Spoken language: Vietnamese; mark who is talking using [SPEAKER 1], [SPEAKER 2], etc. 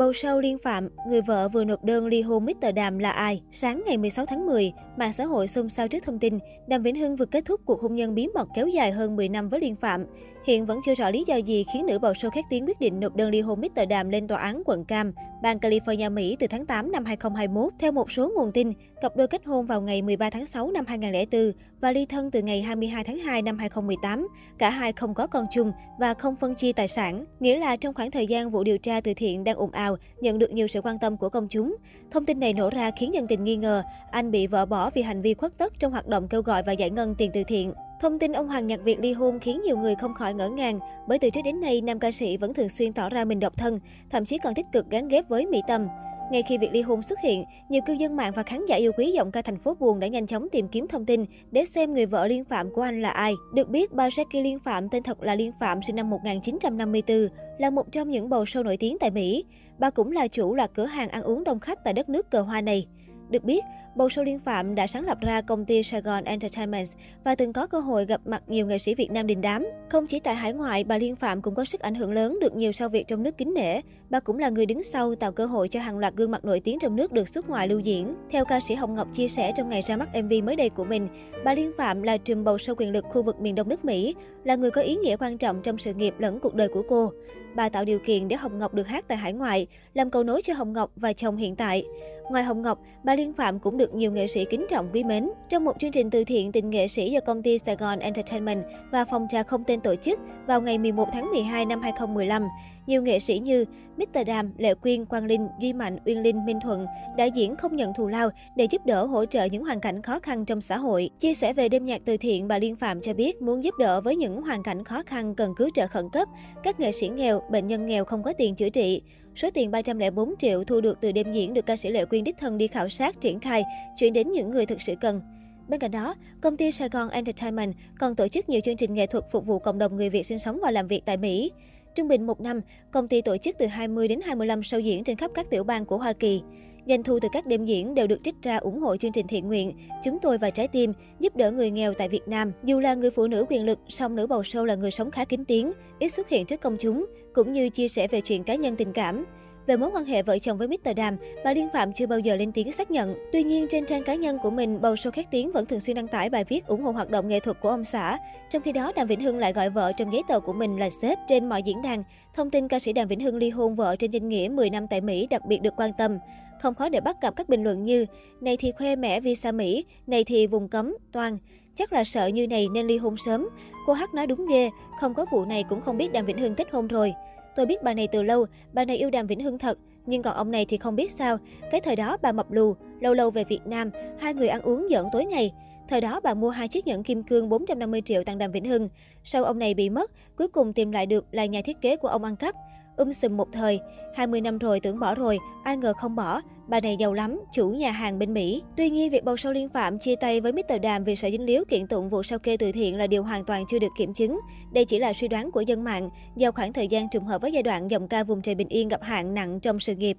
[SPEAKER 1] Bầu sâu liên phạm, người vợ vừa nộp đơn ly hôn Mr. Đàm là ai? Sáng ngày 16 tháng 10, mạng xã hội xôn xao trước thông tin Đàm Vĩnh Hưng vừa kết thúc cuộc hôn nhân bí mật kéo dài hơn 10 năm với liên phạm. Hiện vẫn chưa rõ lý do gì khiến nữ bầu sâu khét tiếng quyết định nộp đơn ly hôn Mr. Đàm lên tòa án quận Cam, bang California, Mỹ từ tháng 8 năm 2021. Theo một số nguồn tin, cặp đôi kết hôn vào ngày 13 tháng 6 năm 2004 và ly thân từ ngày 22 tháng 2 năm 2018. Cả hai không có con chung và không phân chia tài sản. Nghĩa là trong khoảng thời gian vụ điều tra từ thiện đang ồn ào, nhận được nhiều sự quan tâm của công chúng. Thông tin này nổ ra khiến dân tình nghi ngờ anh bị vợ bỏ vì hành vi khuất tất trong hoạt động kêu gọi và giải ngân tiền từ thiện. Thông tin ông Hoàng Nhạc Việt ly hôn khiến nhiều người không khỏi ngỡ ngàng, bởi từ trước đến nay nam ca sĩ vẫn thường xuyên tỏ ra mình độc thân, thậm chí còn tích cực gắn ghép với Mỹ Tâm. Ngay khi việc ly hôn xuất hiện, nhiều cư dân mạng và khán giả yêu quý giọng ca thành phố buồn đã nhanh chóng tìm kiếm thông tin để xem người vợ liên phạm của anh là ai. Được biết, bà Jackie Liên Phạm tên thật là Liên Phạm sinh năm 1954, là một trong những bầu sâu nổi tiếng tại Mỹ. Bà cũng là chủ loạt cửa hàng ăn uống đông khách tại đất nước cờ hoa này. Được biết, bầu sâu Liên Phạm đã sáng lập ra công ty Saigon Entertainment và từng có cơ hội gặp mặt nhiều nghệ sĩ Việt Nam đình đám. Không chỉ tại hải ngoại, bà Liên Phạm cũng có sức ảnh hưởng lớn được nhiều sao Việt trong nước kính nể. Bà cũng là người đứng sau tạo cơ hội cho hàng loạt gương mặt nổi tiếng trong nước được xuất ngoại lưu diễn. Theo ca sĩ Hồng Ngọc chia sẻ trong ngày ra mắt MV mới đây của mình, bà Liên Phạm là trùm bầu sâu quyền lực khu vực miền Đông nước Mỹ, là người có ý nghĩa quan trọng trong sự nghiệp lẫn cuộc đời của cô. Bà tạo điều kiện để Hồng Ngọc được hát tại hải ngoại, làm cầu nối cho Hồng Ngọc và chồng hiện tại. Ngoài Hồng Ngọc, bà Liên Phạm cũng được nhiều nghệ sĩ kính trọng quý mến. Trong một chương trình từ thiện tình nghệ sĩ do công ty Saigon Entertainment và phòng trà không tên tổ chức vào ngày 11 tháng 12 năm 2015, nhiều nghệ sĩ như Mr. Đàm, Lệ Quyên, Quang Linh, Duy Mạnh, Uyên Linh, Minh Thuận đã diễn không nhận thù lao để giúp đỡ hỗ trợ những hoàn cảnh khó khăn trong xã hội. Chia sẻ về đêm nhạc từ thiện, bà Liên Phạm cho biết muốn giúp đỡ với những hoàn cảnh khó khăn cần cứu trợ khẩn cấp, các nghệ sĩ nghèo, bệnh nhân nghèo không có tiền chữa trị. Số tiền 304 triệu thu được từ đêm diễn được ca sĩ Lệ Quyên đích thân đi khảo sát, triển khai, chuyển đến những người thực sự cần. Bên cạnh đó, công ty sài gòn Entertainment còn tổ chức nhiều chương trình nghệ thuật phục vụ cộng đồng người Việt sinh sống và làm việc tại Mỹ. Trung bình một năm, công ty tổ chức từ 20 đến 25 show diễn trên khắp các tiểu bang của Hoa Kỳ. Doanh thu từ các đêm diễn đều được trích ra ủng hộ chương trình thiện nguyện Chúng tôi và trái tim giúp đỡ người nghèo tại Việt Nam. Dù là người phụ nữ quyền lực, song nữ bầu sâu là người sống khá kín tiếng, ít xuất hiện trước công chúng, cũng như chia sẻ về chuyện cá nhân tình cảm. Về mối quan hệ vợ chồng với Mr. Đàm, bà Liên Phạm chưa bao giờ lên tiếng xác nhận. Tuy nhiên, trên trang cá nhân của mình, bầu sâu khét tiếng vẫn thường xuyên đăng tải bài viết ủng hộ hoạt động nghệ thuật của ông xã. Trong khi đó, Đàm Vĩnh Hưng lại gọi vợ trong giấy tờ của mình là sếp trên mọi diễn đàn. Thông tin ca sĩ Đàm Vĩnh Hưng ly hôn vợ trên danh nghĩa 10 năm tại Mỹ đặc biệt được quan tâm. Không khó để bắt gặp các bình luận như Này thì khoe mẹ visa Mỹ, này thì vùng cấm, toàn. Chắc là sợ như này nên ly hôn sớm. Cô Hát nói đúng ghê, không có vụ này cũng không biết Đàm Vĩnh Hưng kết hôn rồi. Tôi biết bà này từ lâu, bà này yêu Đàm Vĩnh Hưng thật, nhưng còn ông này thì không biết sao. Cái thời đó bà mập lù, lâu lâu về Việt Nam, hai người ăn uống giỡn tối ngày. Thời đó bà mua hai chiếc nhẫn kim cương 450 triệu tặng Đàm Vĩnh Hưng. Sau ông này bị mất, cuối cùng tìm lại được là nhà thiết kế của ông ăn cắp. Um sùm một thời, 20 năm rồi tưởng bỏ rồi, ai ngờ không bỏ. Bà này giàu lắm, chủ nhà hàng bên Mỹ. Tuy nhiên, việc bầu sâu liên phạm chia tay với Mr. Đàm vì sợ dính líu kiện tụng vụ sao kê từ thiện là điều hoàn toàn chưa được kiểm chứng. Đây chỉ là suy đoán của dân mạng, do khoảng thời gian trùng hợp với giai đoạn giọng ca vùng trời bình yên gặp hạn nặng trong sự nghiệp.